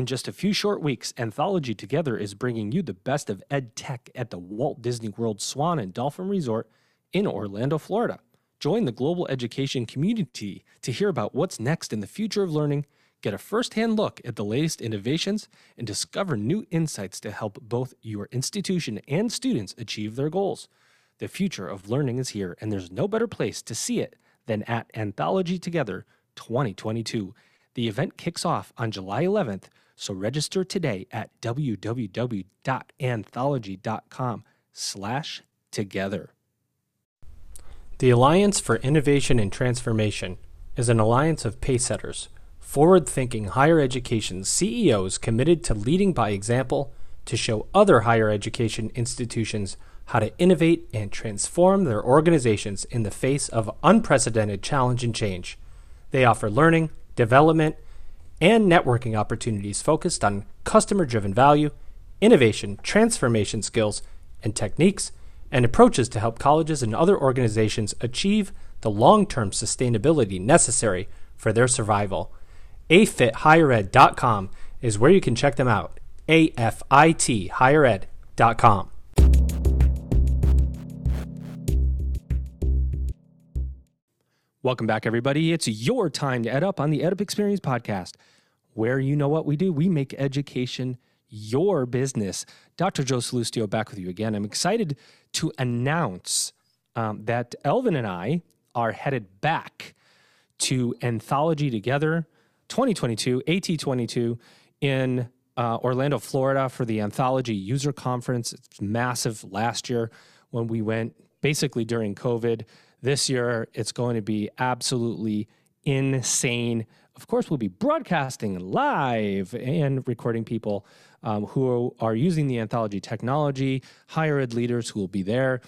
In just a few short weeks, Anthology Together is bringing you the best of ed tech at the Walt Disney World Swan and Dolphin Resort in Orlando, Florida. Join the global education community to hear about what's next in the future of learning, get a firsthand look at the latest innovations, and discover new insights to help both your institution and students achieve their goals. The future of learning is here, and there's no better place to see it than at Anthology Together 2022. The event kicks off on July 11th, so register today at www.anthology.com slash together. The Alliance for Innovation and Transformation is an alliance of pacesetters, forward-thinking higher education CEOs committed to leading by example to show other higher education institutions how to innovate and transform their organizations in the face of unprecedented challenge and change. They offer learning, development, and networking opportunities focused on customer driven value, innovation, transformation skills, and techniques, and approaches to help colleges and other organizations achieve the long term sustainability necessary for their survival. AFITHigherEd.com is where you can check them out. AFITHigherEd.com. Welcome back, everybody. It's your time to EdUp on the EdUp Experience podcast, where you know what we do. We make education your business. Dr. Joe Sallustio, back with you again. I'm excited to announce um, that Elvin and I are headed back to Anthology Together 2022, AT22, in uh, Orlando, Florida for the Anthology User Conference. It's massive last year when we went basically during COVID. This year, it's going to be absolutely insane. Of course, we'll be broadcasting live and recording people um, who are using the anthology technology, higher ed leaders who will be there.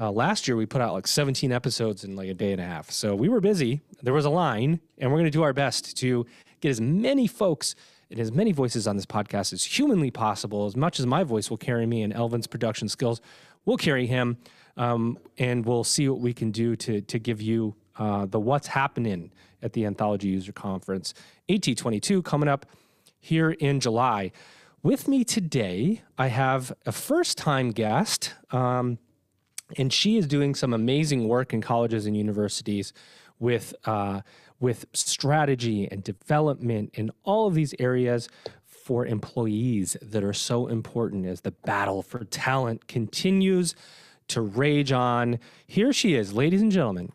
Uh, last year, we put out like 17 episodes in like a day and a half. So we were busy. There was a line, and we're going to do our best to get as many folks and as many voices on this podcast as humanly possible. As much as my voice will carry me and Elvin's production skills will carry him um, and we'll see what we can do to to give you uh, the what's happening at the Anthology User Conference AT22 coming up here in July. With me today, I have a first time guest, um, and she is doing some amazing work in colleges and universities with. Uh, with strategy and development in all of these areas for employees that are so important as the battle for talent continues to rage on. Here she is, ladies and gentlemen.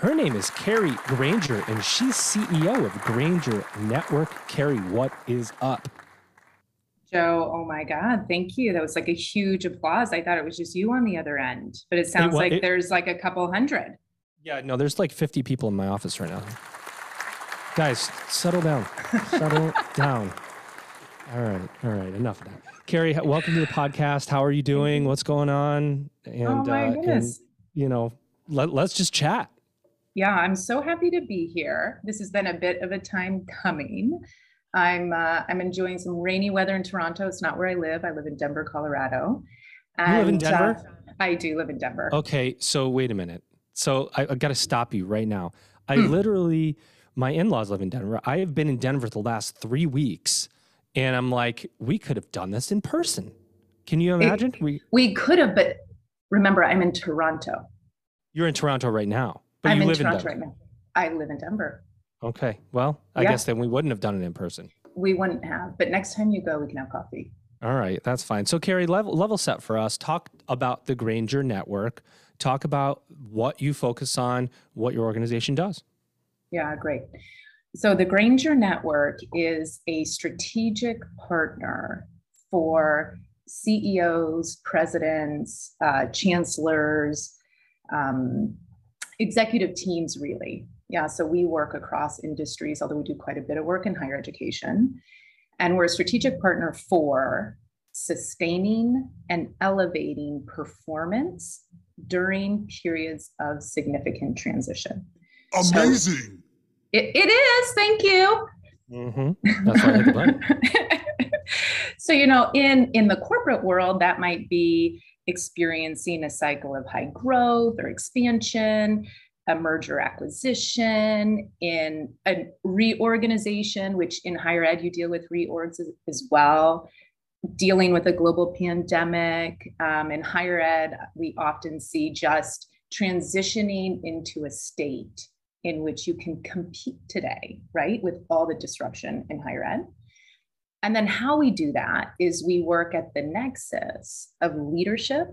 Her name is Kari Granger, and she's CEO of Granger Network. Kari, what is up? Joe, oh my God, thank you. That was like a huge applause. I thought it was just you on the other end, but it sounds it, like it, there's like a couple hundred. Yeah, no, there's like 50 people in my office right now. Guys, settle down. settle down. All right, all right, enough of that. Kari, welcome to the podcast. How are you doing? What's going on? And, oh my uh, goodness. And, you know, let, let's just chat. Yeah, I'm so happy to be here. This has been a bit of a time coming. I'm uh, I'm enjoying some rainy weather in Toronto. It's not where I live. I live in Denver, Colorado. And, you live in Denver? Uh, I do live in Denver. Okay, so wait a minute. So I, I got to stop you right now. I hmm. literally, my in-laws live in Denver. I have been in Denver the last three weeks and I'm like, we could have done this in person. Can you imagine? It, we we could have, but remember, I'm in Toronto. You're in Toronto right now, but I'm you in live Toronto in right now. I live in Denver. Okay. Well, I yeah. guess then we wouldn't have done it in person. We wouldn't have, but next time you go, we can have coffee. All right, that's fine. So, Kari, level level set for us. Talk about the Granger Network. Talk about what you focus on, what your organization does. Yeah, great. So the Granger Network is a strategic partner for CEOs, presidents, uh, chancellors, um, executive teams, really. Yeah, so we work across industries, although we do quite a bit of work in higher education. And we're a strategic partner for sustaining and elevating performance during periods of significant transition. Amazing. So, it, it is. Thank you. Mm-hmm. That's why so you know, in in the corporate world, that might be experiencing a cycle of high growth or expansion. a merger acquisition, in a reorganization, which in higher ed you deal with reorgs as, as well, dealing with a global pandemic. Um, in higher ed, we often see just transitioning into a state in which you can compete today, right, with all the disruption in higher ed. And then how we do that is we work at the nexus of leadership,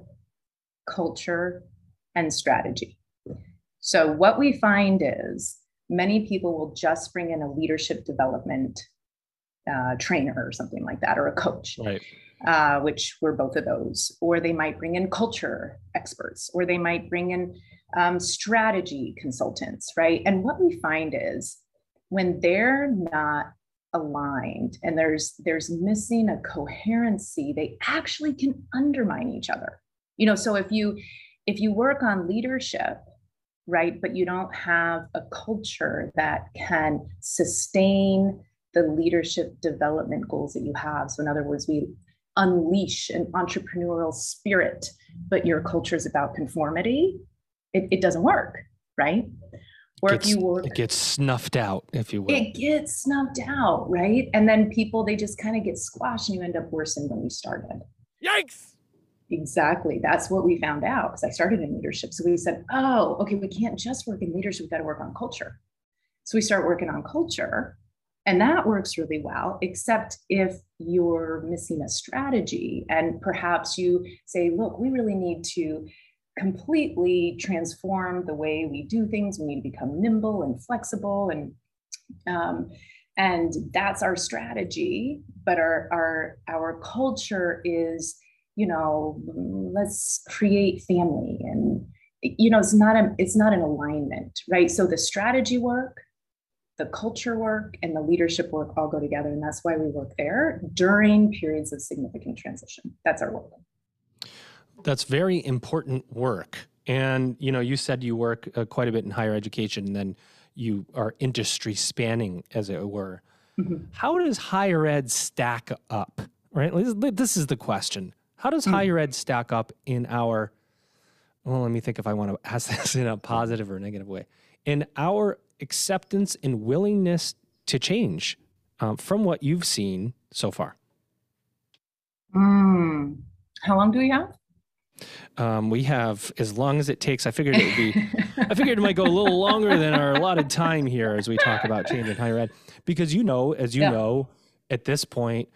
culture, and strategy. So, what we find is many people will just bring in a leadership development uh, trainer or something like that, or a coach, right. uh, which we're both of those. Or they might bring in culture experts, or they might bring in um, strategy consultants, right? And what we find is when they're not aligned and there's there's missing a coherency, they actually can undermine each other. You know, so if you if you work on leadership right but you don't have a culture that can sustain the leadership development goals that you have so in other words we unleash an entrepreneurial spirit but your culture is about conformity it, it doesn't work right or gets, if you work it gets snuffed out if you will it gets snuffed out right and then people they just kind of get squashed and you end up worse than when you started yikes Exactly. That's what we found out because I started in leadership. So we said, oh, okay, we can't just work in leadership, we've got to work on culture. So we start working on culture, and that works really well, except if you're missing a strategy and perhaps you say, look, we really need to completely transform the way we do things. We need to become nimble and flexible and um, and that's our strategy but our our our culture is you know let's create family and you know it's not a it's not an alignment right? So the strategy work the culture work and the leadership work all go together and that's why we work there during periods of significant transition. That's our work that's very important work and you know you said you work uh, quite a bit in higher education and then you are industry spanning as it were mm-hmm. how does higher ed stack up right this is the question how does mm. higher ed stack up in our, well, let me think if I want to ask this in a positive or negative way, in our acceptance and willingness to change um, from what you've seen so far? Mm. How long do we have? Um, we have as long as it takes. I figured it would be. I figured it might go a little longer than our allotted time here as we talk about change in higher ed, because you know, as you yeah. know, at this point,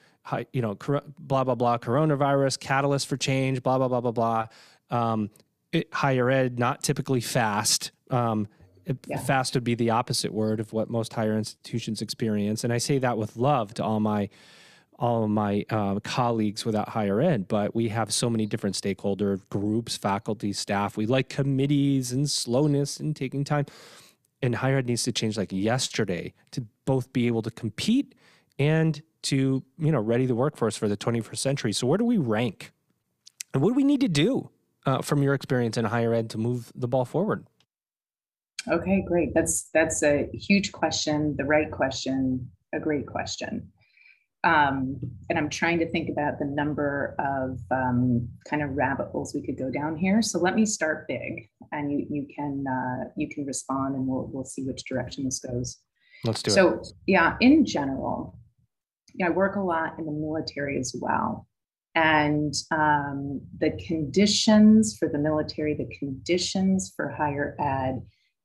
you know, blah, blah, blah, coronavirus, catalyst for change, blah, blah, blah, blah, blah. Um, it, higher ed, not typically fast. Um, yeah. Fast would be the opposite word of what most higher institutions experience. And I say that with love to all my all of my uh, colleagues without higher ed, but we have so many different stakeholder groups, faculty, staff. We like committees and slowness and taking time. And higher ed needs to change like yesterday to both be able to compete and to you know ready the workforce for the 21st century. So where do we rank, and what do we need to do uh, from your experience in higher ed to move the ball forward? Okay, great. That's that's a huge question, the right question, a great question. Um, and I'm trying to think about the number of um, kind of rabbit holes we could go down here. So let me start big, and you you can uh, you can respond, and we'll we'll see which direction this goes. Let's do so, it. So yeah, in general, I work a lot in the military as well. And um, the conditions for the military, the conditions for higher ed,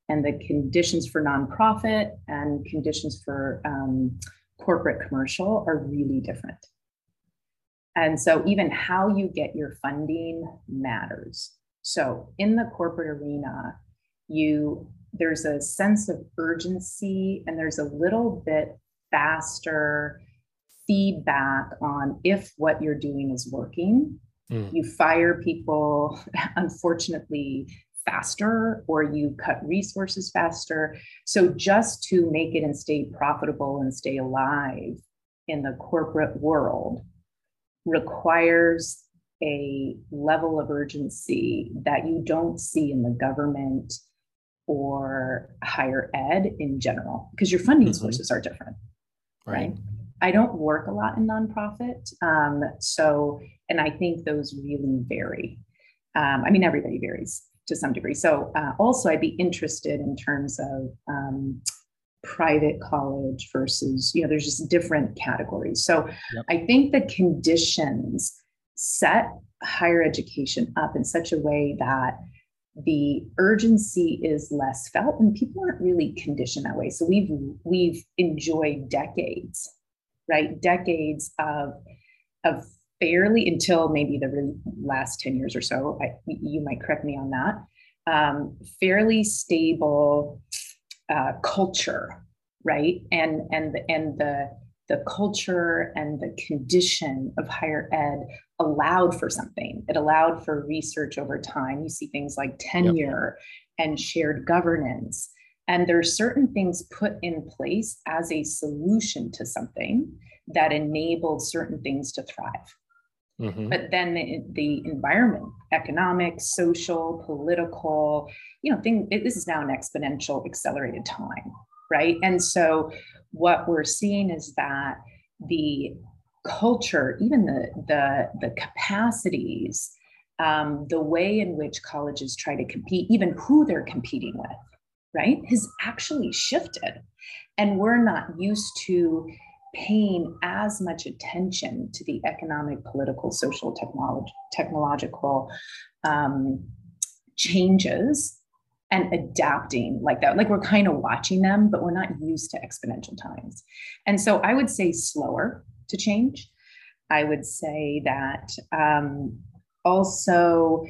and the conditions for nonprofit and conditions for um, corporate commercial are really different. And so, even how you get your funding matters. So, in the corporate arena, you there's a sense of urgency and there's a little bit faster feedback on if what you're doing is working. Mm. You fire people, unfortunately, faster, or you cut resources faster. So, just to make it and stay profitable and stay alive in the corporate world requires a level of urgency that you don't see in the government or higher ed in general, because your funding mm-hmm. sources are different. right? right? I don't work a lot in nonprofit. Um, so, and I think those really vary. Um, I mean, everybody varies, to some degree. So uh, also, I'd be interested in terms of um, private college versus you know there's just different categories. So yep. I think the conditions set higher education up in such a way that the urgency is less felt and people aren't really conditioned that way so we've we've enjoyed decades right decades of of fairly until maybe the last 10 years or so. I, you might correct me on that. Um, fairly stable uh, culture right? And and and the the culture and the condition of higher ed allowed for something. It allowed for research over time. You see things like tenure yep. and shared governance. And there are certain things put in place as a solution to something that enabled certain things to thrive Mm-hmm. But then the, the, environment, economic, social, political, you know, thing, it, this is now an exponential accelerated time, right? And so what we're seeing is that the culture, even the the, the capacities, um, the way in which colleges try to compete, even who they're competing with, right, has actually shifted. And we're not used to paying as much attention to the economic, political, social, technology, technological um, changes and adapting like that. Like we're kind of watching them, but we're not used to exponential times. And so I would say slower to change. I would say that um, also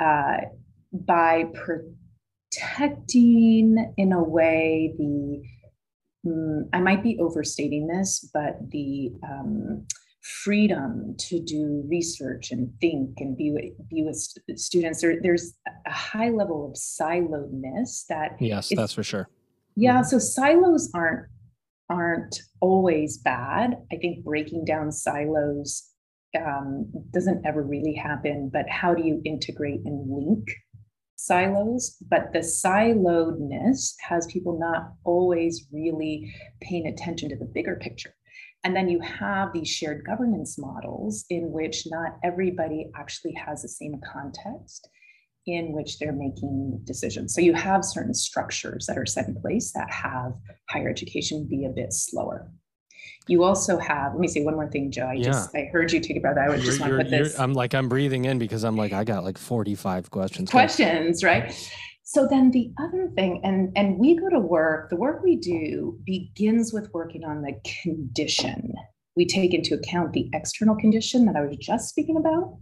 uh, by protecting in a way the mm, I might be overstating this, but the um, freedom to do research and think and be with, be with students, there, there's a high level of siloedness that. Yes, that's for sure. Yeah, mm-hmm. so silos aren't aren't always bad. I think breaking down silos um, doesn't ever really happen, but how do you integrate and link silos, but the siloedness has people not always really paying attention to the bigger picture. And then you have these shared governance models in which not everybody actually has the same context in which they're making decisions. So you have certain structures that are set in place that have higher education be a bit slower. You also have, let me say one more thing, Joe. I yeah. just, I heard you take a breath. I would just want to put this. I'm like, I'm breathing in because I'm like, I got like 45 questions. Questions, right? So then the other thing, and, and we go to work, the work we do begins with working on the condition. We take into account the external condition that I was just speaking about,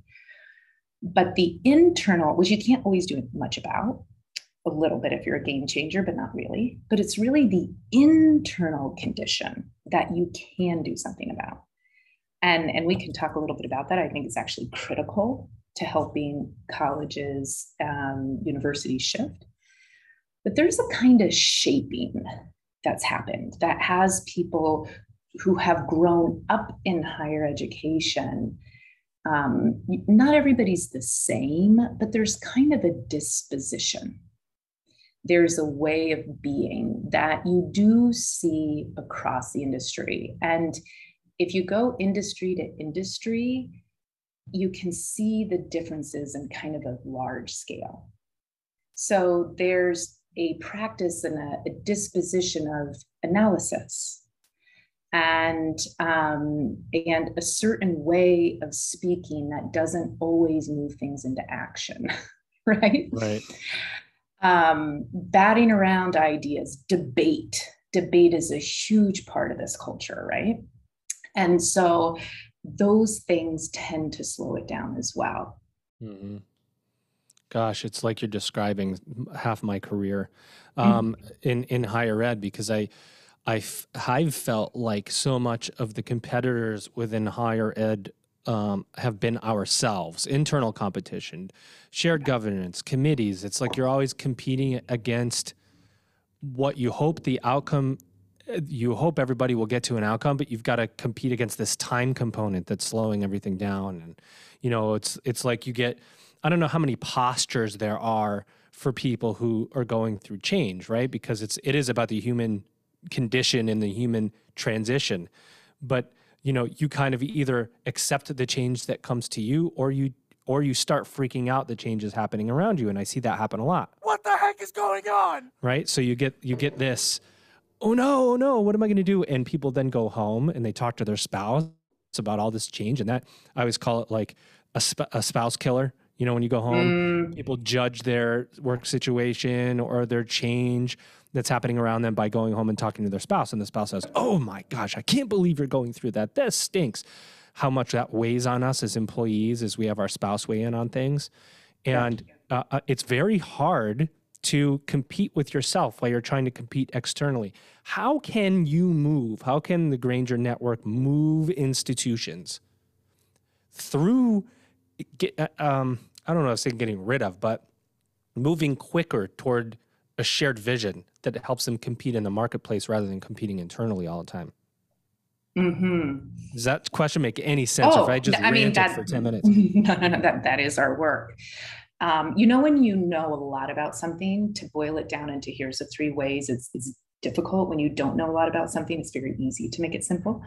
but the internal, which you can't always do much about, a little bit if you're a game changer, but not really. But it's really the internal condition that you can do something about. And, and we can talk a little bit about that. I think it's actually critical to helping colleges, um, universities shift. But there's a kind of shaping that's happened that has people who have grown up in higher education. Um, not everybody's the same, but there's kind of a disposition there's a way of being that you do see across the industry. And if you go industry to industry, you can see the differences in kind of a large scale. So there's a practice and a, a disposition of analysis and um, and a certain way of speaking that doesn't always move things into action right right um, batting around ideas, debate. Debate is a huge part of this culture, right? And so those things tend to slow it down as well. Mm-hmm. Gosh, it's like you're describing half my career um, mm-hmm. in in higher ed because I. I've, I've felt like so much of the competitors within higher ed um, have been ourselves internal competition shared governance committees. It's like you're always competing against what you hope the outcome you hope everybody will get to an outcome but you've got to compete against this time component that's slowing everything down. And you know it's it's like you get i don't know how many postures there are for people who are going through change right? Because it's it is about the human condition and the human transition. But you know you kind of either accept the change that comes to you or you or you start freaking out that change is happening around you. And I see that happen a lot. What the heck is going on? Right. So you get you get this, oh no, oh no, what am I gonna do? And people then go home and they talk to their spouse about all this change. And that I always call it like a, sp- a spouse killer. You know, when you go home, mm. people judge their work situation or their change that's happening around them by going home and talking to their spouse. And the spouse says, Oh my gosh, I can't believe you're going through that. This stinks. How much that weighs on us as employees as we have our spouse weigh in on things. And uh, uh, it's very hard to compete with yourself while you're trying to compete externally. How can you move? How can the Granger Network move institutions through, uh, um, I don't know if I'm getting rid of, but moving quicker toward a shared vision that helps them compete in the marketplace rather than competing internally all the time. Mm-hmm. Does that question make any sense? Oh, if I just I mean that for ten minutes, no, no, no, that that is our work. Um, you know, when you know a lot about something, to boil it down into here's the three ways, it's, it's difficult. When you don't know a lot about something, it's very easy to make it simple.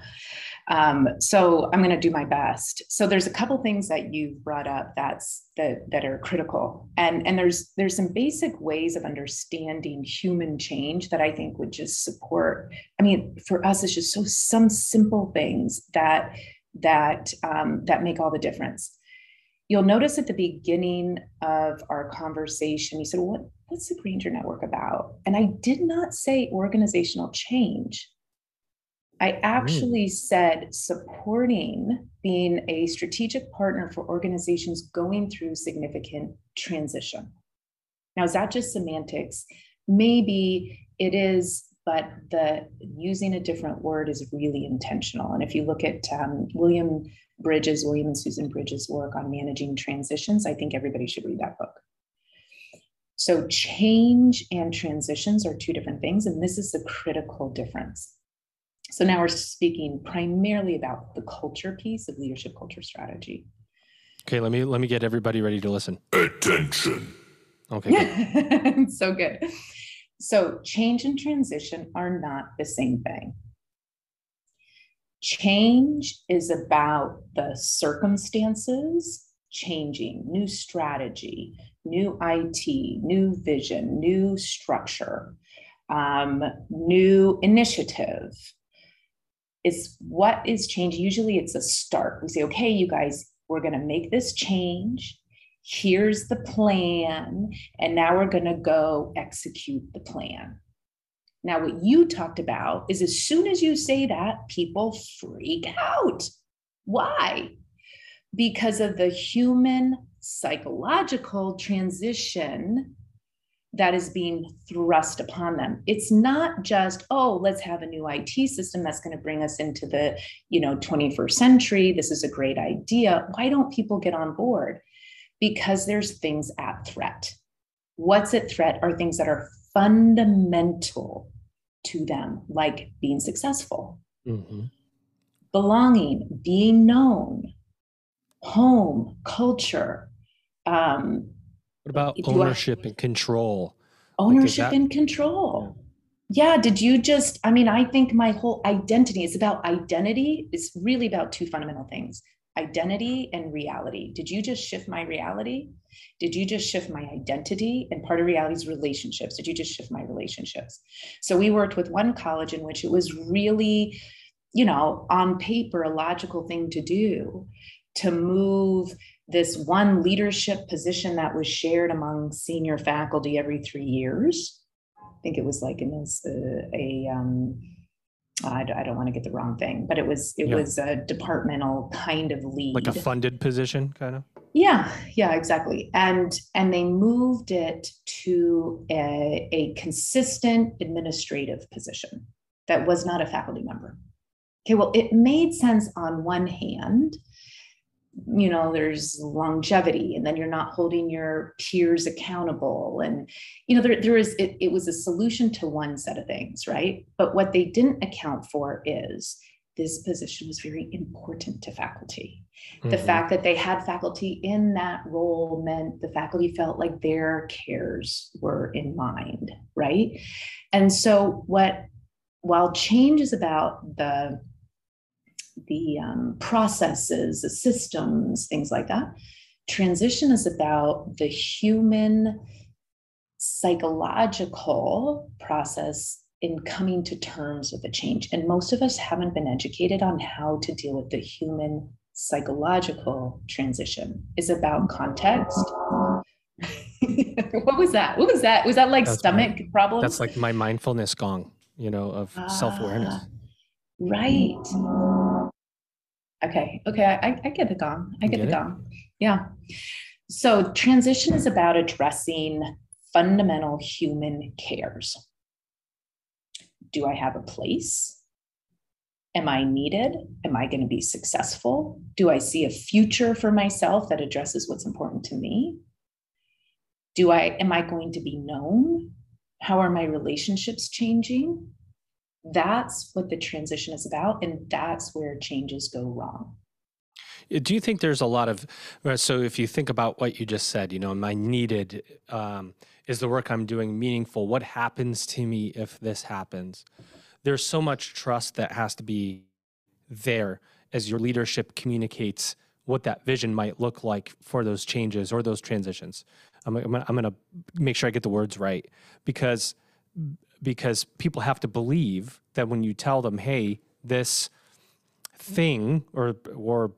Um, so I'm going to do my best. So there's a couple things that you've brought up that's that that are critical, and and there's there's some basic ways of understanding human change that I think would just support. I mean, for us, it's just so some simple things that that um, that make all the difference. You'll notice at the beginning of our conversation, you said, "What what's the Granger Network about?" And I did not say organizational change. I actually mm. said supporting being a strategic partner for organizations going through significant transition. Now, is that just semantics? Maybe it is, but the using a different word is really intentional. And if you look at um, William Bridges, William and Susan Bridges' work on managing transitions, I think everybody should read that book. So, change and transitions are two different things, and this is the critical difference. So now we're speaking primarily about the culture piece of leadership culture strategy. Okay, let me let me get everybody ready to listen. Attention. Okay. Good. so good. So change and transition are not the same thing. Change is about the circumstances changing, new strategy, new IT, new vision, new structure, um, new initiative, is what is change. Usually it's a start. We say, okay, you guys, we're going to make this change. Here's the plan. And now we're going to go execute the plan. Now, what you talked about is as soon as you say that, people freak out. Why? Because of the human psychological transition that is being thrust upon them. It's not just oh let's have a new IT system that's going to bring us into the you know 21st century. This is a great idea. Why don't people get on board? Because there's things at threat. What's at threat are things that are fundamental to them like being successful. Mm-hmm. belonging being known home culture um, what about ownership I, and control? Ownership like that, and control. Yeah. yeah. Did you just, I mean, I think my whole identity is about identity. It's really about two fundamental things identity and reality. Did you just shift my reality? Did you just shift my identity? And part of reality is relationships. Did you just shift my relationships? So we worked with one college in which it was really, you know, on paper, a logical thing to do to move this one leadership position that was shared among senior faculty every three years. I think it was like in this uh, a um, I, I don't want to get the wrong thing, but it was it yeah. was a departmental kind of lead, like a funded position, kind of. Yeah, yeah, exactly. And and they moved it to a, a consistent administrative position that was not a faculty member. Okay, well, it made sense on one hand you know there's longevity and then you're not holding your peers accountable. And you know there, there is it, it was a solution to one set of things right? But what they didn't account for is this position was very important to faculty. Mm-hmm. the fact that they had faculty in that role meant the faculty felt like their cares were in mind right? And so what while change is about the the um, processes, the systems, things like that. transition is about the human psychological process in coming to terms with a change. And most of us haven't been educated on how to deal with the human psychological transition is about context. what was that? What was that? Was that like that's stomach my, problems? That's like my mindfulness gong, you know, of uh, self-awareness. Right. Okay. Okay. I, I get the gong. I get, get the it? gong. Yeah. So transition is about addressing fundamental human cares. Do I have a place? Am I needed? Am I going to be successful? Do I see a future for myself that addresses what's important to me? Do I am I going to be known? How are my relationships changing? That's what the transition is about and that's where changes go wrong. Do you think there's a lot of so if you think about what you just said, you know, am I needed? Um, is the work I'm doing meaningful? What happens to me if this happens? There's so much trust that has to be there as your leadership communicates what that vision might look like for those changes or those transitions. I'm, I'm, I'm going to make sure I get the words right because because people have to believe that when you tell them, "Hey, this thing or or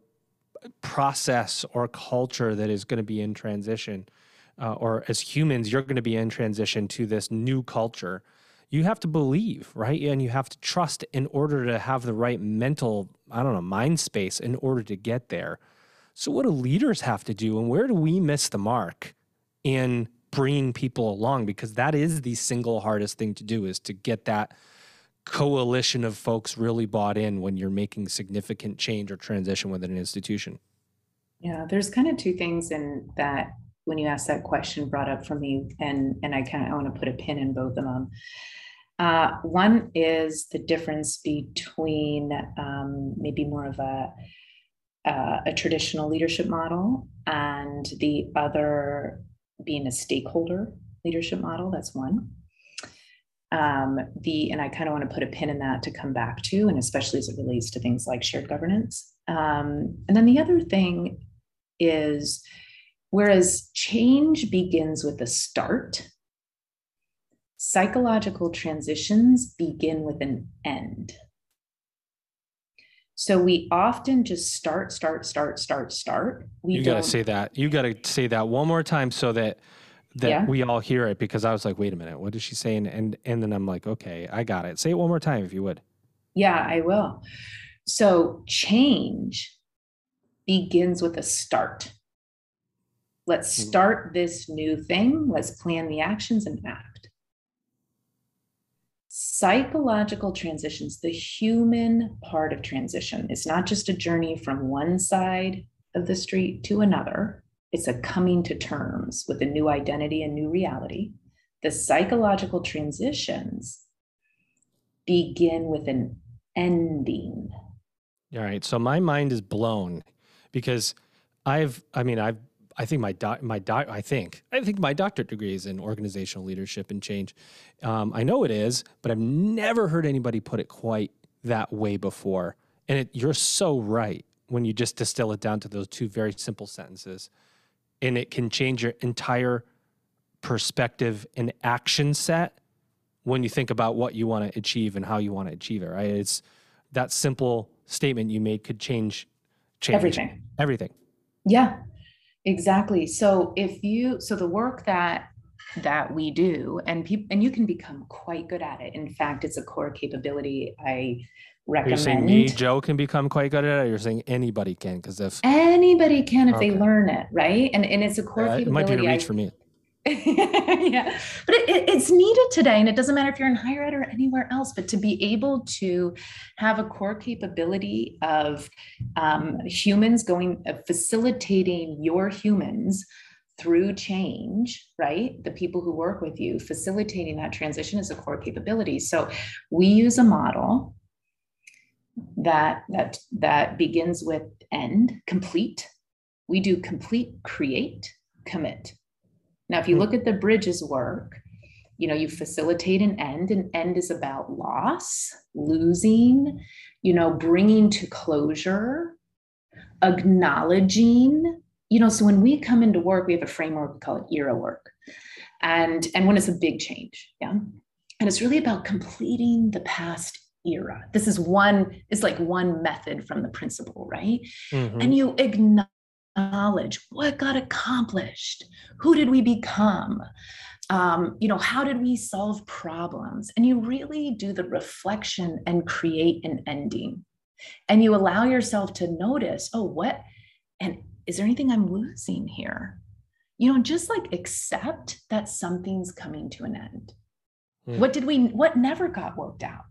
process or culture that is going to be in transition, uh, or as humans, you're going to be in transition to this new culture. You have to believe, right? And you have to trust in order to have the right mental, I don't know, mind space in order to get there. So, what do leaders have to do? And where do we miss the mark in bringing people along? Because that is the single hardest thing to do is to get that coalition of folks really bought in when you're making significant change or transition within an institution? Yeah, there's kind of two things in that when you asked that question brought up for me, and and I kind of I want to put a pin in both of them. Uh, one is the difference between um, maybe more of a uh, a traditional leadership model and the other being a stakeholder leadership model. That's one um, the and i kind of want to put a pin in that to come back to and especially as it relates to things like shared governance um, and then the other thing is whereas change begins with a start psychological transitions begin with an end so we often just start start start start start we you got to say that you got to say that one more time so that that yeah. we all hear it because I was like, wait a minute, what is she saying? And and then I'm like, okay, I got it. Say it one more time if you would. Yeah, I will. So change begins with a start. Let's hmm. start this new thing. Let's plan the actions and act. Psychological transitions, the human part of transition, is not just a journey from one side of the street to another it's a coming to terms with a new identity and new reality. The psychological transitions begin with an ending. All right. So my mind is blown because I've, I mean, I've, I think my doc, my doc, I think, I think my doctorate degree is in organizational leadership and change. Um, I know it is, but I've never heard anybody put it quite that way before. And it, you're so right when you just distill it down to those two very simple sentences. And it can change your entire perspective and action set when you think about what you want to achieve and how you want to achieve it right? It's that simple statement you made could change, change everything. everything. Yeah exactly so if you so the work that that we do and people and you can become quite good at it in fact it's a core capability i recommend. You're saying me, Joe, can become quite good at it. you're saying anybody can, because if anybody can, if okay. they learn it, right? And and it's a core yeah, capability. It might be a reach I, for me. yeah, but it, it, it's needed today, and it doesn't matter if you're in higher ed or anywhere else. But to be able to have a core capability of um, humans going uh, facilitating your humans through change, right? The people who work with you, facilitating that transition is a core capability. So we use a model that that that begins with end complete we do complete create commit now if you look at the bridges work you know you facilitate an end and end is about loss losing you know bringing to closure acknowledging you know, so when we come into work, we have a framework, we call it era work. And, and when it's a big change, yeah. And it's really about completing the past era. This is one, it's like one method from the principle, right? Mm-hmm. And you acknowledge what got accomplished, who did we become, um, you know, how did we solve problems? And you really do the reflection and create an ending. And you allow yourself to notice, oh, what? And is there anything I'm losing here? You know, just like accept that something's coming to an end. Mm. What did we, what never got worked out?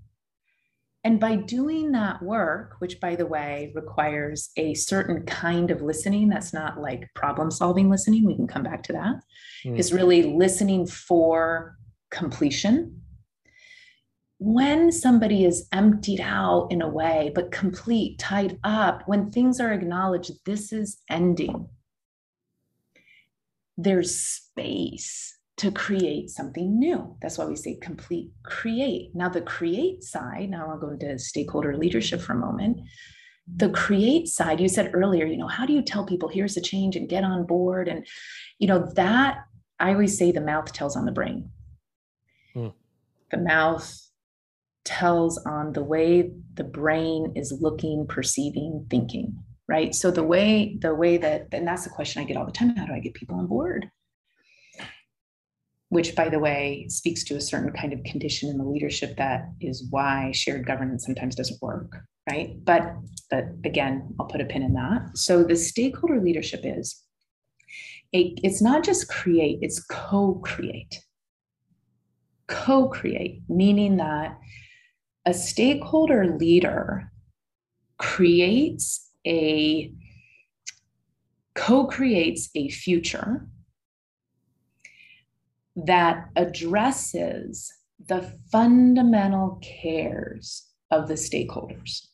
And by doing that work, which by the way requires a certain kind of listening, that's not like problem solving listening, we can come back to that, mm. is really listening for completion. When somebody is emptied out in a way, but complete, tied up, when things are acknowledged, this is ending, there's space to create something new. That's why we say complete create. Now, the create side, now I'll go into stakeholder leadership for a moment. The create side, you said earlier, you know, how do you tell people here's a change and get on board? And, you know, that I always say the mouth tells on the brain. Hmm. The mouth tells on the way the brain is looking, perceiving, thinking, right? So the way, the way that, and that's the question I get all the time how do I get people on board? Which by the way speaks to a certain kind of condition in the leadership that is why shared governance sometimes doesn't work right? But but again i'll put a pin in that. So the stakeholder leadership is a, it's not just create it's co-create. Co-create meaning that a stakeholder leader creates a co-creates a future that addresses the fundamental cares of the stakeholders.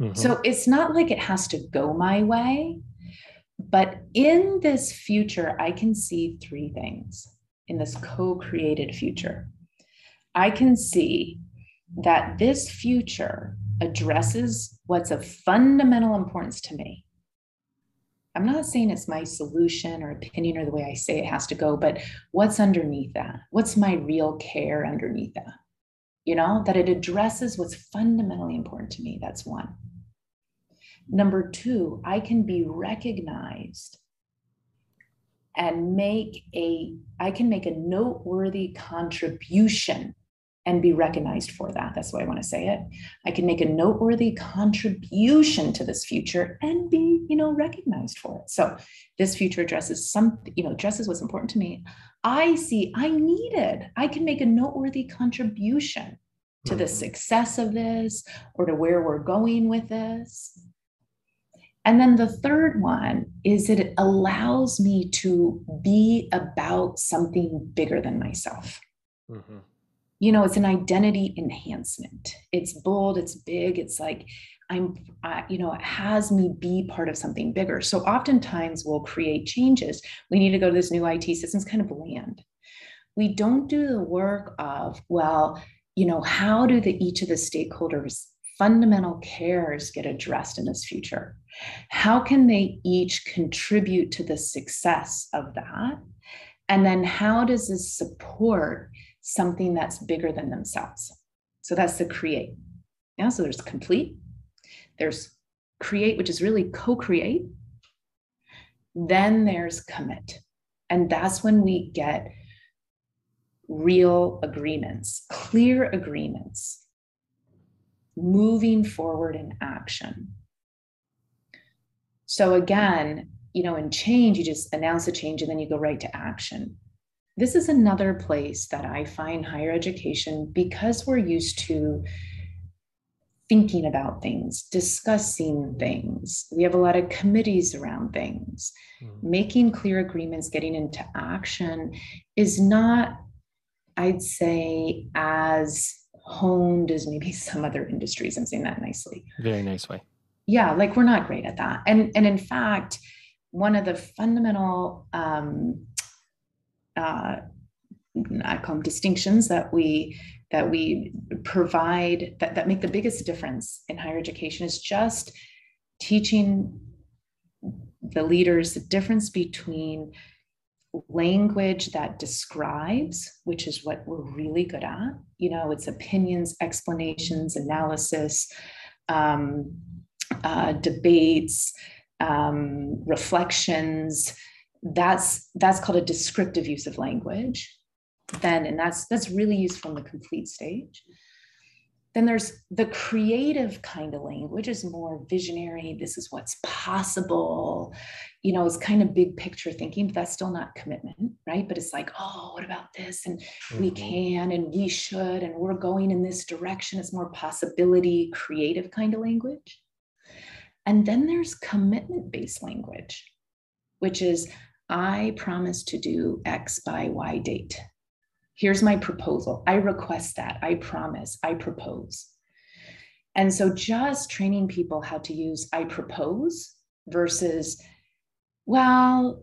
Mm-hmm. So it's not like it has to go my way, but in this future, I can see three things in this co created future. I can see that this future addresses what's of fundamental importance to me. I'm not saying it's my solution or opinion or the way I say it has to go, but what's underneath that? What's my real care underneath that? You know, that it addresses what's fundamentally important to me. That's one. Number two, I can be recognized and make a, I can make a noteworthy contribution and be recognized for that. That's why I want to say it. I can make a noteworthy contribution to this future and be, you know, recognized for it. So this future addresses some, you know, addresses what's important to me. I see I need it. I can make a noteworthy contribution to the mm-hmm. success of this or to where we're going with this. And then the third one is it allows me to be about something bigger than myself. Mm-hmm you know it's an identity enhancement. It's bold it's big it's like i'm you know it has me be part of something bigger. So oftentimes we'll create changes. We need to go to this new it systems kind of land we don't do the work of well you know how do the each of the stakeholders fundamental cares get addressed in this future? How can they each contribute to the success of that? And then how does this support something that's bigger than themselves. So that's the create. Yeah, so there's complete, there's create, which is really co create. Then there's commit. And that's when we get real agreements, clear agreements, moving forward in action. So again, you know, in change, you just announce a change and then you go right to action this is another place that I find higher education because we're used to thinking about things, discussing things. We have a lot of committees around things. Mm. Making clear agreements, getting into action is not, I'd say, as honed as maybe some other industries. I'm saying that nicely. Very nice way. Yeah, like we're not great at that. And and in fact, one of the fundamental um, uh, I call them distinctions that we that we provide that, that make the biggest difference in higher education is just teaching the leaders the difference between language that describes, which is what we're really good at. You know, it's opinions, explanations, analysis, um, uh, debates, um, reflections. That's that's called a descriptive use of language. Then, and that's that's really useful in the complete stage. Then there's the creative kind of language is more visionary. This is what's possible. You know, it's kind of big picture thinking, but that's still not commitment, right? But it's like, oh, what about this? And mm-hmm. we can and we should, and we're going in this direction. It's more possibility, creative kind of language. And then there's commitment based language, which is, I promise to do X by Y date. Here's my proposal. I request that. I promise. I propose. And so just training people how to use I propose versus, well,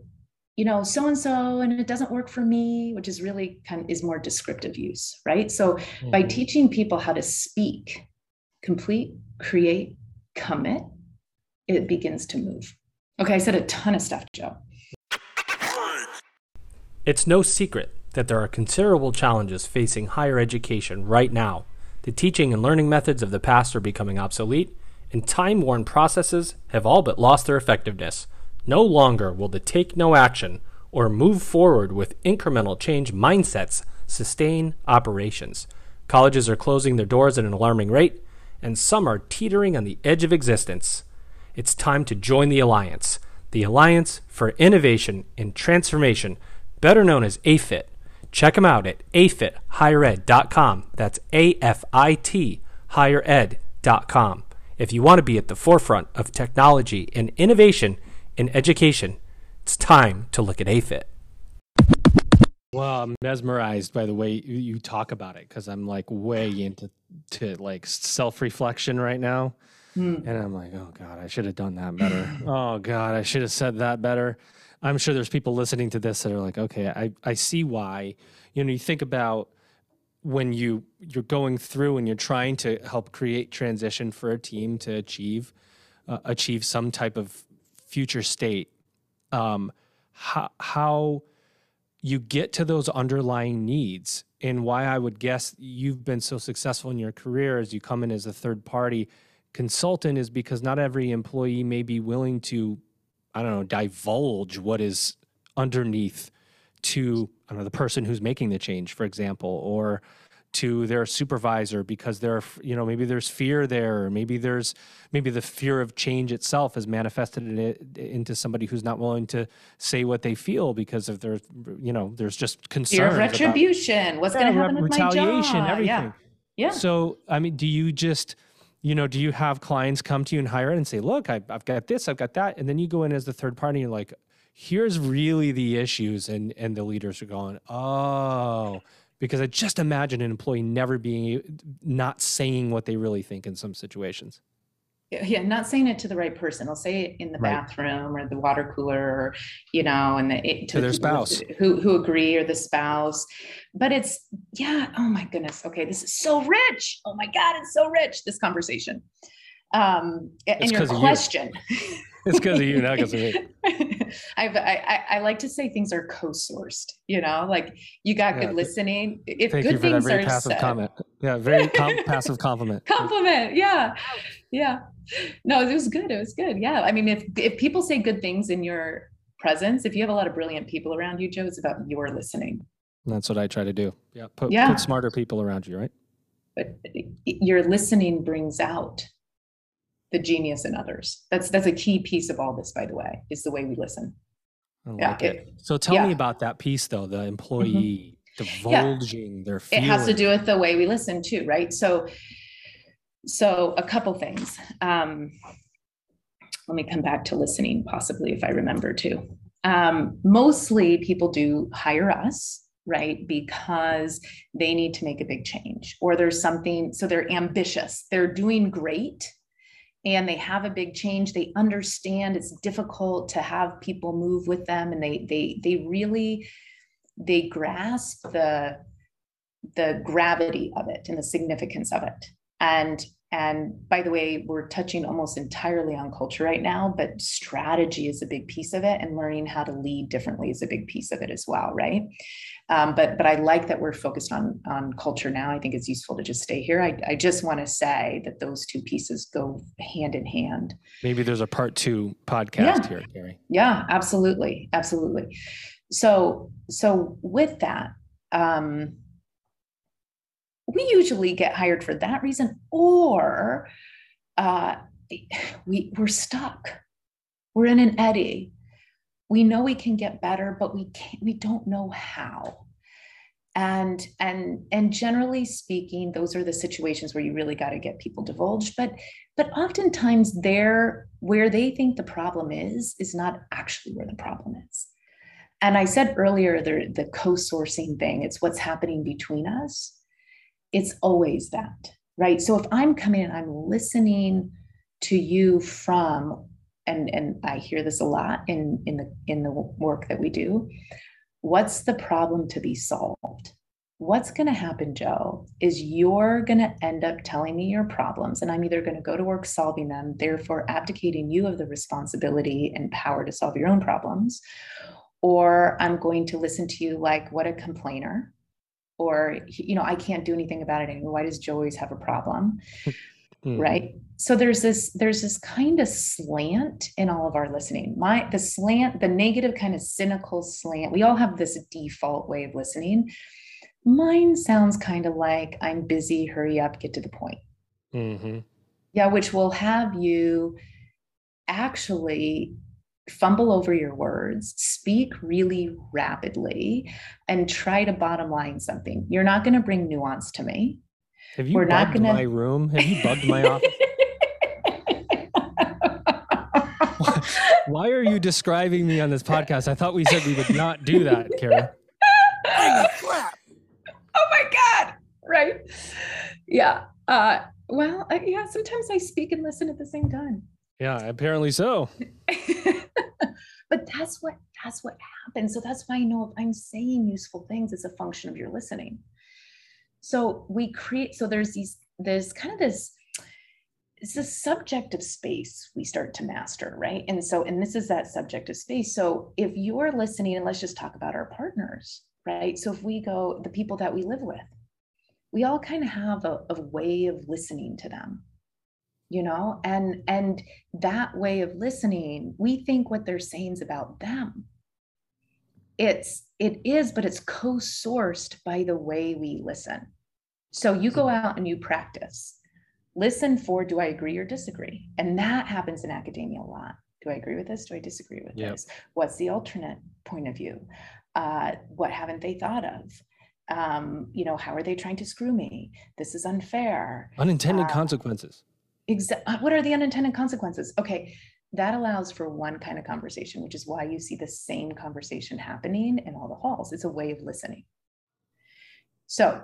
you know, so and so, and it doesn't work for me, which is really kind of is more descriptive use, right? So mm-hmm. by teaching people how to speak, complete, create, commit, it begins to move. Okay, I said a ton of stuff, Joe. It's no secret that there are considerable challenges facing higher education right now. The teaching and learning methods of the past are becoming obsolete, and time worn processes have all but lost their effectiveness. No longer will the take no action or move forward with incremental change mindsets sustain operations. Colleges are closing their doors at an alarming rate, and some are teetering on the edge of existence. It's time to join the Alliance, the Alliance for Innovation and Transformation, better known as AFIT. Check them out at afithighered.com. That's A F I T highered.com. If you want to be at the forefront of technology and innovation in education, it's time to look at AFIT. Well, I'm mesmerized by the way you talk about it because I'm like way into to like self reflection right now. Mm. And I'm like, oh God, I should have done that better. oh God, I should have said that better. I'm sure there's people listening to this that are like, okay, I, I see why. You know, you think about when you you're going through and you're trying to help create transition for a team to achieve uh, achieve some type of future state. Um, how how you get to those underlying needs and why I would guess you've been so successful in your career as you come in as a third party consultant is because not every employee may be willing to I don't know, divulge what is underneath to I don't know the person who's making the change, for example, or to their supervisor because there you know maybe there's fear there or maybe there's maybe the fear of change itself is manifested in it, into somebody who's not willing to say what they feel because of their you know there's just concern fear of retribution about, what's yeah, going to happen with retaliation my job? everything yeah. yeah so i mean do you just you know, do you have clients come to you and hire it and say, look, I, have got this, I've got that. And then you go in as the third party and you're like, here's really the issues. And, and the leaders are going, oh, because I just imagine an employee never being, not saying what they really think in some situations yeah not saying it to the right person i'll say it in the right. bathroom or the water cooler or you know and the, it, to, to, their spouse who who agree or the spouse but it's yeah oh my goodness okay this is so rich oh my god it's so rich this conversation um and your question you. it's because of you not because of me. I've, I, I like to say things are co-sourced you know like you got yeah, good listening if thank good you for things that very are passive said, comment. Yeah very com- passive compliment. Compliment yeah yeah. No it was good it was good yeah. I mean if if people say good things in your presence if you have a lot of brilliant people around you joe it's about your listening. That's what i try to do. Yeah put, yeah. put smarter people around you right? But your listening brings out the genius in others. That's that's a key piece of all this, by the way, is the way we listen. I like yeah, it. it. So tell yeah. me about that piece though, the employee mm-hmm. divulging yeah. their feelings. It has to do with the way we listen too, right? So so a couple things. Um, let me come back to listening, possibly if I remember to. Um, mostly people do hire us right? Because they need to make a big change or there's something, so they're ambitious, they're doing great, and they have a big change they understand it's difficult to have people move with them and they they they really they grasp the the gravity of it and the significance of it and and by the way, we're touching almost entirely on culture right now, but strategy is a big piece of it, and learning how to lead differently is a big piece of it as well, right? Um, but but I like that we're focused on on culture now. I think it's useful to just stay here. I, I just want to say that those two pieces go hand in hand. Maybe there's a part two podcast yeah. here, Kari. Yeah, absolutely, absolutely. So so with that. Um, we usually get hired for that reason, or uh, we, we're stuck. We're in an eddy. We know we can get better, but we can't, we don't know how. And and and generally speaking, those are the situations where you really got to get people divulged. But but oftentimes they're where they think the problem is is not actually where the problem is. And I said earlier the, the co-sourcing thing, it's what's happening between us it's always that, right? So if I'm coming and I'm listening to you from, and and I hear this a lot in in the in the work that we do, what's the problem to be solved? What's going to happen, Joe, is you're going to end up telling me your problems, and I'm either going to go to work solving them, therefore abdicating you of the responsibility and power to solve your own problems, or I'm going to listen to you like what a complainer or you know i can't do anything about it anymore why does joe always have a problem hmm. Mm. right so there's this there's this kind of slant in all of our listening my the slant the negative kind of cynical slant we all have this default way of listening mine sounds kind of like i'm busy hurry up get to the point mm-hmm. yeah which will have you actually fumble over your words, speak really rapidly, and try to bottom line something. You're not going to bring nuance to me. Have you We're bugged gonna... my room? Have you bugged my office? Why are you describing me on this podcast? I thought we said we would not do that, Kari. Oh my God. Right. Yeah. Uh, well, uh, yeah, sometimes I speak and listen at the same time. Yeah, apparently so. but that's what that's what happens so that's why i know if i'm saying useful things it's a function of your listening so we create so there's these there's kind of this it's a subjective space we start to master right? And so and this is that subjective space. So if you're listening and let's just talk about our partners right? So if we go the people that we live with we all kind of have a, a way of listening to them you know? And and that way of listening we think what they're saying is about them it's it is but it's co-sourced by the way we listen. So you go out and you practice. Listen for do i agree or disagree? And that happens in academia a lot. Do i agree with this? Do i disagree with yep. this? What's the alternate point of view? Uh, what haven't they thought of? Um, you know how are they trying to screw me? This is unfair. Unintended uh, consequences. Exa- uh, what are the unintended consequences? Okay, that allows for one kind of conversation, which is why you see the same conversation happening in all the halls. It's a way of listening. So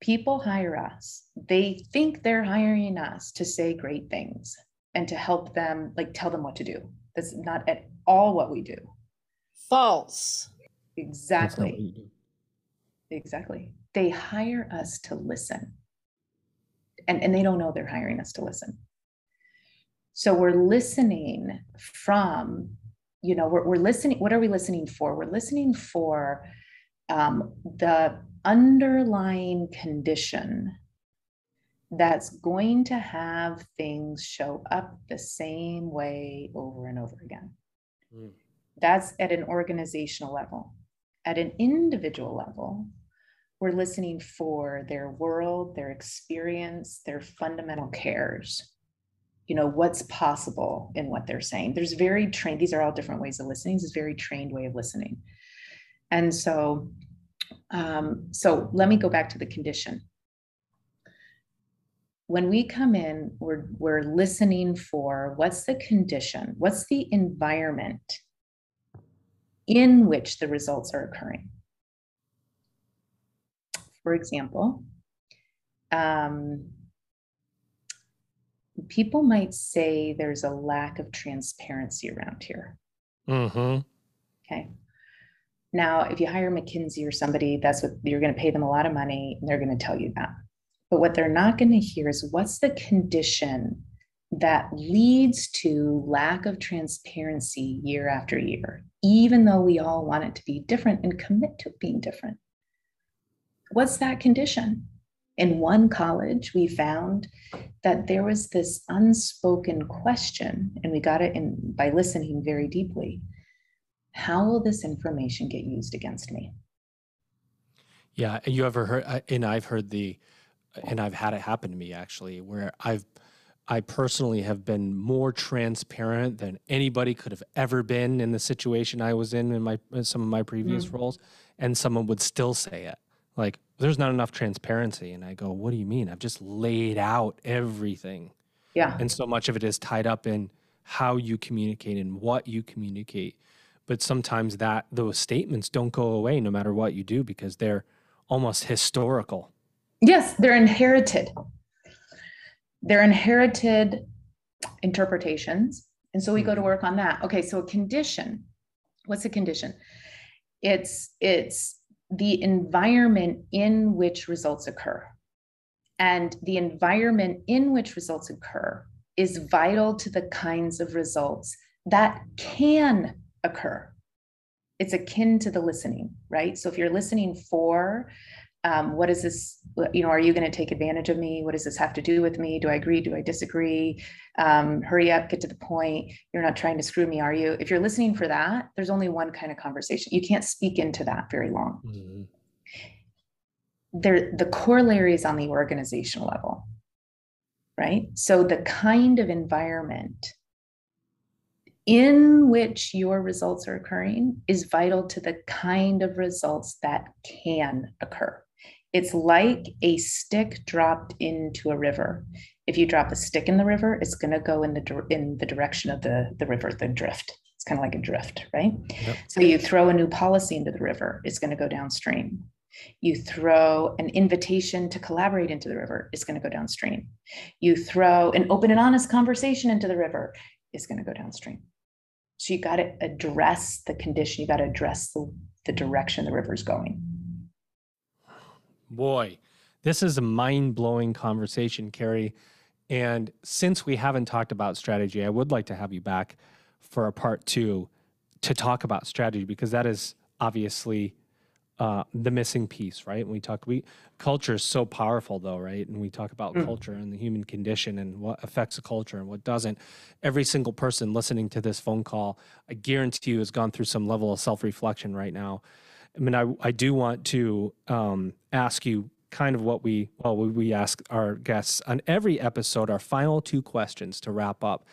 people hire us, they think they're hiring us to say great things and to help them, like tell them what to do. That's not at all what we do. False. Exactly. Exactly. They hire us to listen. And, and they don't know they're hiring us to listen. So we're listening from, you know, we're, we're listening. What are we listening for? We're listening for um, the underlying condition that's going to have things show up the same way over and over again. Mm. That's at an organizational level. At an individual level, we're listening for their world, their experience, their fundamental cares you know what's possible in what they're saying. There's very trained these are all different ways of listening. This is very trained way of listening. And so um, so let me go back to the condition. When we come in we're we're listening for what's the condition what's the environment in which the results are occurring. For example um, people might say there's a lack of transparency around here. Mm-hmm. Okay. Now, if you hire McKinsey or somebody, that's what you're going to pay them a lot of money and they're going to tell you that. But what they're not going to hear is what's the condition that leads to lack of transparency year after year, even though we all want it to be different and commit to being different. What's that condition? In one college, we found that there was this unspoken question, and we got it in by listening very deeply. How will this information get used against me? Yeah, you ever heard? And I've heard the, and I've had it happen to me actually, where I've I personally have been more transparent than anybody could have ever been in the situation I was in in my in some of my previous mm. roles, and someone would still say it like, "There's not enough transparency," and I go, "What do you mean? I've just laid out everything." Yeah. And so much of it is tied up in how you communicate and what you communicate. But sometimes that those statements don't go away no matter what you do because they're almost historical. Yes, they're inherited they're inherited interpretations. And so we go to mm-hmm. work on that. Okay, so a condition. What's a condition? It's it's the environment in which results occur. And the environment in which results occur is vital to the kinds of results that can occur. It's akin to the listening, right? So if you're listening for um, what is this you know are you going to take advantage of me? What does this have to do with me? Do i agree? Do i disagree? Um, hurry up get to the point. You're not trying to screw me are you? If you're listening for that there's only one kind of conversation. You can't speak into that very long. Mm-hmm. there the corollary is on the organizational level right? So the kind of environment in which your results are occurring is vital to the kind of results that can occur it's like a stick dropped into a river. If you drop a stick in the river, it's going to go in the in the direction of the the river, the drift. It's kind of like a drift, right? Yep. So you throw a new policy into the river, it's going to go downstream. You throw an invitation to collaborate into the river, it's going to go downstream. You throw an open and honest conversation into the river, it's going to go downstream. So you got to address the condition, you got to address the, the direction the river is going. Boy, this is a mind blowing conversation, Kari. And since we haven't talked about strategy, I would like to have you back for a part two to talk about strategy because that is obviously uh, the missing piece, right? When we talk, we culture is so powerful, though, right? And we talk about mm. culture and the human condition and what affects a culture and what doesn't. Every single person listening to this phone call, I guarantee you, has gone through some level of self reflection right now I mean, I, I do want to um, ask you kind of what we, well, we ask our guests on every episode, our final two questions to wrap up.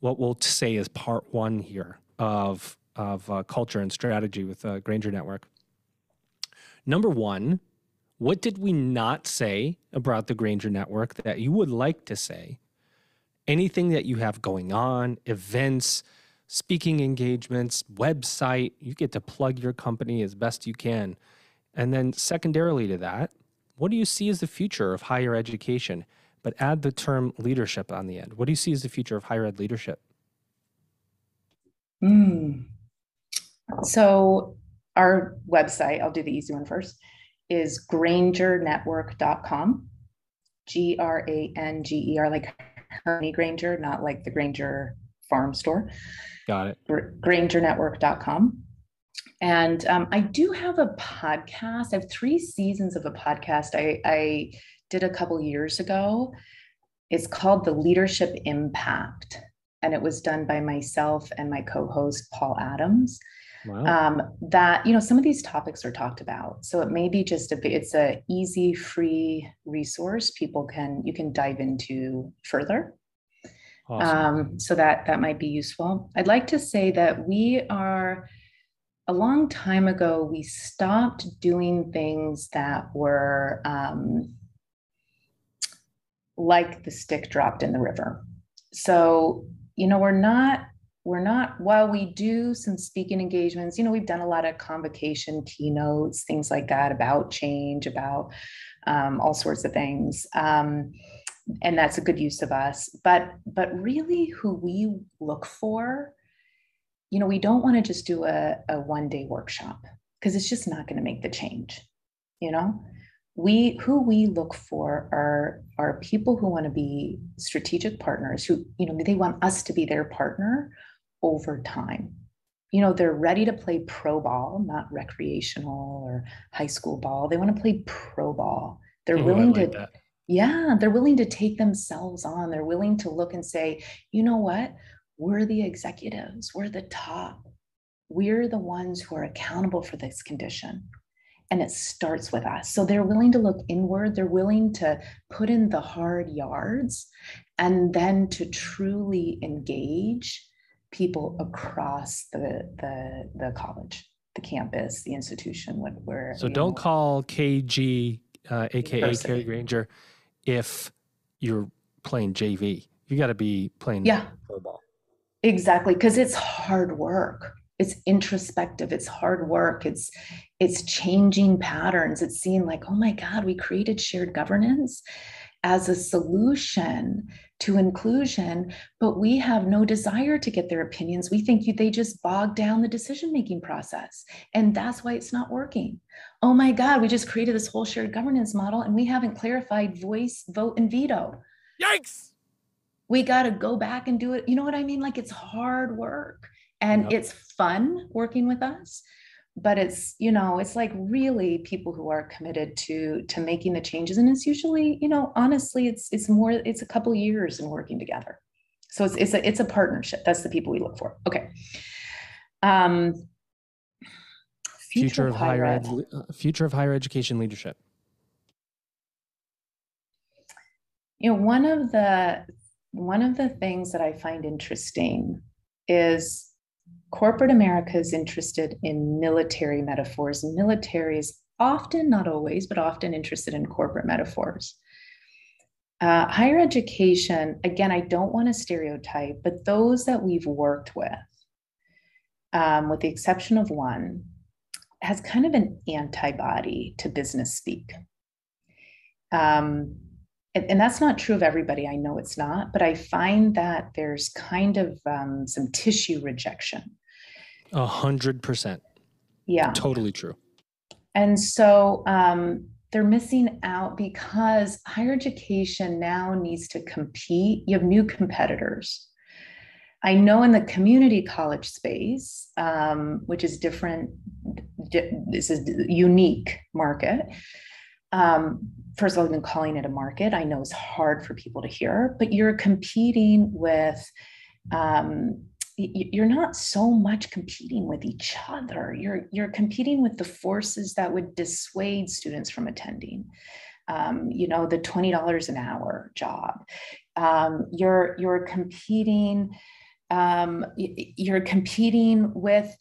What we'll say is part one here of, of uh, culture and strategy with uh, Granger Network. Number one, what did we not say about the Granger Network that you would like to say? Anything that you have going on, events, speaking engagements, website. You get to plug your company as best you can. And then, secondarily to that, what do you see as the future of higher education? But add the term leadership on the end. What do you see as the future of higher ed leadership? Mm. So, our website, I'll do the easy one first, is grangernetwork.com. G R A N G E R, like Hermione Granger, not like the Granger farm store. Got it. GrangerNetwork.com. And um, I do have a podcast. I have three seasons of a podcast I, I did a couple years ago. It's called The Leadership Impact. And it was done by myself and my co host, Paul Adams. Wow. Um, that you know some of these topics are talked about so it may be just a it's a easy free resource people can you can dive into further Awesome. Um, so that that might be useful. I'd like to say that we are a long time ago we stopped doing things that were um, like the stick dropped in the river. So you know we're not we're not while we do some speaking engagements you know we've done a lot of convocation keynotes things like that about change about um, all sorts of things um, and that's a good use of us. But but really who we look for you know we don't want to just do a, a one day workshop because it's just not going to make the change you know? We who we look for are are people who want to be strategic partners who you know they want us to be their partner over time. You know they're ready to play pro ball not recreational or high school ball. They want to play pro ball. They're Ooh, willing like to that. Yeah they're willing to take themselves on. They're willing to look and say you know what? We're the executives. We're the top. We're the ones who are accountable for this condition. And it starts with us. So they're willing to look inward, they're willing to put in the hard yards, and then to truly engage people across the the, the college, the campus, the institution, where. So don't know, call KG, uh, aka Kari Granger, if you're playing JV. You got to be playing yeah. football. Exactly, because it's hard work it's introspective it's hard work it's it's changing patterns it's seeing like oh my god we created shared governance as a solution to inclusion but we have no desire to get their opinions. We think you, they just bog down the decision making process and that's why it's not working. Oh my god we just created this whole shared governance model and we haven't clarified voice vote and veto. Yikes! We got to go back and do it. You know what i mean? Like it's hard work and yep. it's fun working with us but it's you know it's like really people who are committed to to making the changes and it's usually you know honestly it's it's more it's a couple years in working together. So it's it's a it's a partnership. That's the people we look for. Okay. Um future, future of higher ed, ed. uh, future of higher education leadership. You know one of the one of the things that i find interesting is corporate America is interested in military metaphors. Military is often, not always, but often interested in corporate metaphors. Uh, higher education, again, I don't want to stereotype, but those that we've worked with, um, with the exception of one, has kind of an antibody to business speak. Um, and, and, that's not true of everybody. I know it's not, but I find that there's kind of um, some tissue rejection a hundred percent. Yeah. Totally true. And so um, they're missing out because higher education now needs to compete. You have new competitors. I know in the community college space, um, which is different, this is unique market. Um, first of all, I've been calling it a market. I know it's hard for people to hear, but you're competing with um, you're not so much competing with each other. You're you're competing with the forces that would dissuade students from attending. Um, you know the $20 an hour job. Um, you're you're competing um, you're competing with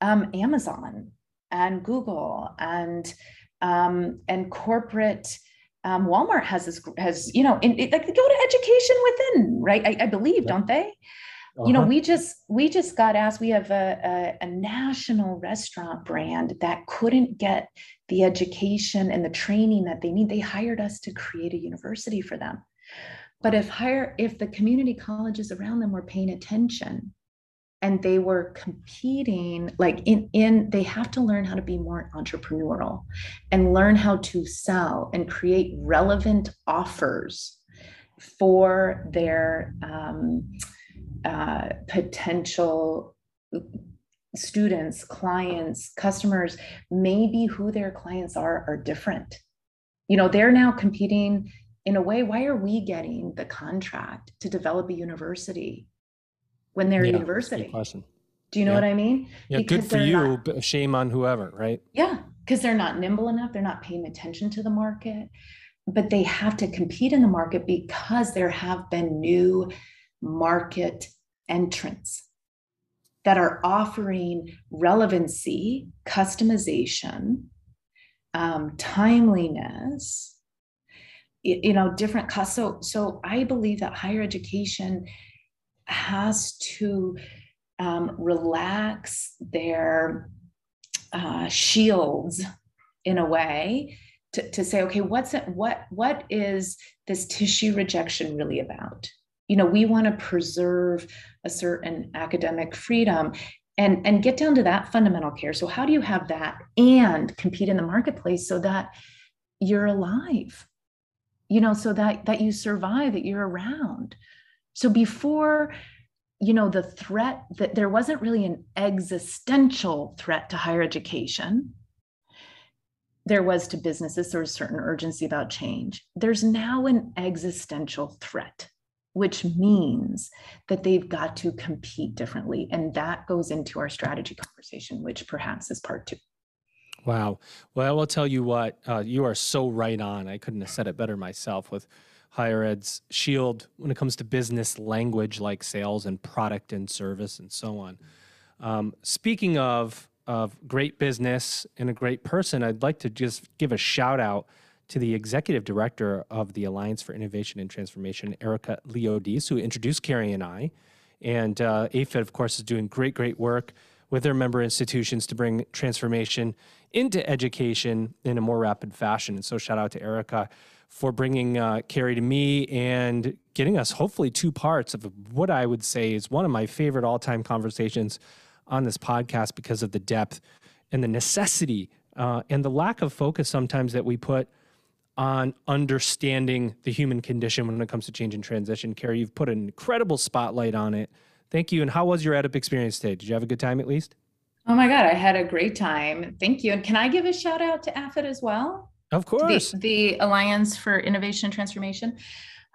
um, amazon and google and um, and corporate um, walmart has this has you know in, it, like they go to education within right? I, I believe don't they uh-huh. You know, uh-huh. we just we just got asked. We have a, a, a national restaurant brand that couldn't get the education and the training that they need. They hired us to create a university for them. But if higher, if the community colleges around them were paying attention and they were competing, like in, in they have to learn how to be more entrepreneurial and learn how to sell and create relevant offers for their um, uh, potential students, clients, customers, maybe who their clients are are different. You know, they're now competing in a way. Why are we getting the contract to develop a university when they're yeah, a university? question. Do you know yeah. what I mean? Yeah, because good for you, not, but shame on whoever, right? Yeah, because they're not nimble enough. They're not paying attention to the market, but they have to compete in the market because there have been new market entrants that are offering relevancy, customization, um, timeliness, you know, different costs. So, so I believe that higher education has to um, relax their uh, shields in a way to, to say, okay, what's it, what what is this tissue rejection really about? You know we want to preserve a certain academic freedom and and get down to that fundamental care. So how do you have that and compete in the marketplace so that you're alive? You know so that that you survive that you're around. So before you know the threat that there wasn't really an existential threat to higher education. There was to businesses there was certain urgency about change. There's now an existential threat which means that they've got to compete differently and that goes into our strategy conversation which perhaps is part two Wow. Well, I will tell you what, uh, you are so right on. I couldn't have said it better myself with higher ed's shield when it comes to business language like sales and product and service and so on. Um, speaking of, of great business and a great person, I'd like to just give a shout out to the executive director of the Alliance for Innovation and Transformation, Erica Leodis, who introduced Kari and I. And uh, of course, is doing great, great work with their member institutions to bring transformation into education in a more rapid fashion. And so, shout out to Erica for bringing uh, Kari to me and getting us hopefully two parts of what I would say is one of my favorite all time conversations on this podcast because of the depth and the necessity uh, and the lack of focus sometimes that we put on understanding the human condition when it comes to change and transition. Kari, you've put an incredible spotlight on it. Thank you. And how was your EdUp experience today? Did you have a good time at least? Oh my God, I had a great time. Thank you. And can I give a shout out to AFIT as well? Of course. The, the Alliance for Innovation and Transformation.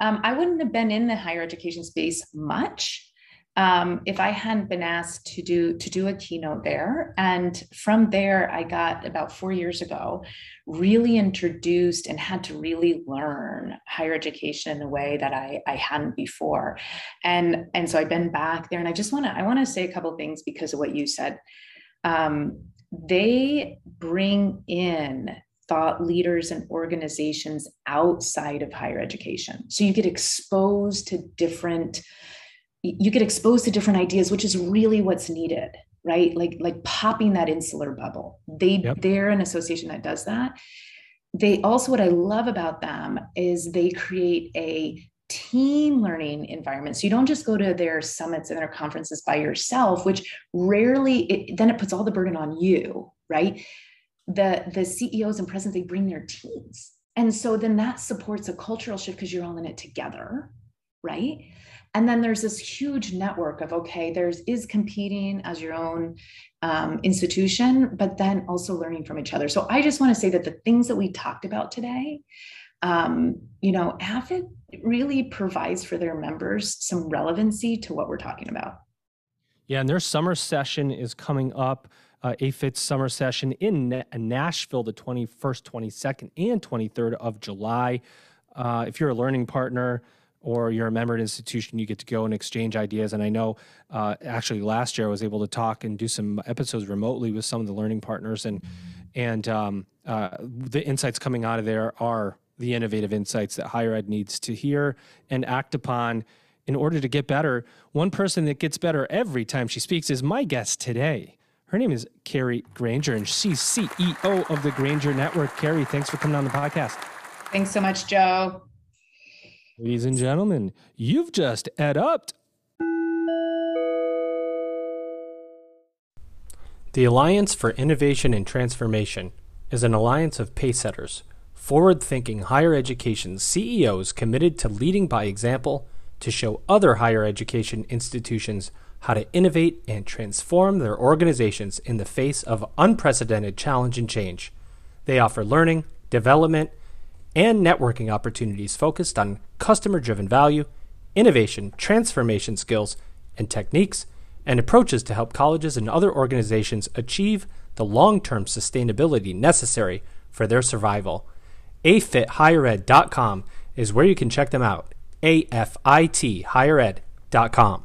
Um, I wouldn't have been in the higher education space much um, if I hadn't been asked to do to do a keynote there. And from there, I got about four years ago, really introduced and had to really learn higher education in a way that I, I hadn't before. And, and so I've been back there and I just want to, I want to say a couple things because of what you said um, they bring in thought leaders and organizations outside of higher education. So you get exposed to different you get exposed to different ideas which is really what's needed right like like popping that insular bubble they yep. they're an association that does that they also what i love about them is they create a team learning environment. So you don't just go to their summits and their conferences by yourself, which rarely it, then it puts all the burden on you, right? The the CEOs and presidents they bring their teams, and so then that supports a cultural shift because you're all in it together, right? And then there's this huge network of okay, there's is competing as your own um, institution, but then also learning from each other. So I just want to say that the things that we talked about today um, you know, AFIT really provides for their members some relevancy to what we're talking about. Yeah, and their summer session is coming up. Uh, AFIT's summer session in Nashville, the 21st, 22nd, and 23rd of July. Uh, if you're a learning partner or you're a member institution, you get to go and exchange ideas. And I know uh, actually last year I was able to talk and do some episodes remotely with some of the learning partners, and and um, uh, the insights coming out of there are the innovative insights that higher ed needs to hear and act upon in order to get better. One person that gets better every time she speaks is my guest today. Her name is Kari Granger, and she's CEO of the Granger Network. Kari, thanks for coming on the podcast. Thanks so much, Joe. Ladies and gentlemen, you've just ed up. The Alliance for Innovation and Transformation is an alliance of pacesetters forward thinking higher education CEOs committed to leading by example to show other higher education institutions how to innovate and transform their organizations in the face of unprecedented challenge and change. They offer learning, development, and networking opportunities focused on customer driven value, innovation, transformation skills, and techniques, and approaches to help colleges and other organizations achieve the long term sustainability necessary for their survival afithighered.com is where you can check them out. A-F-I-T highered.com.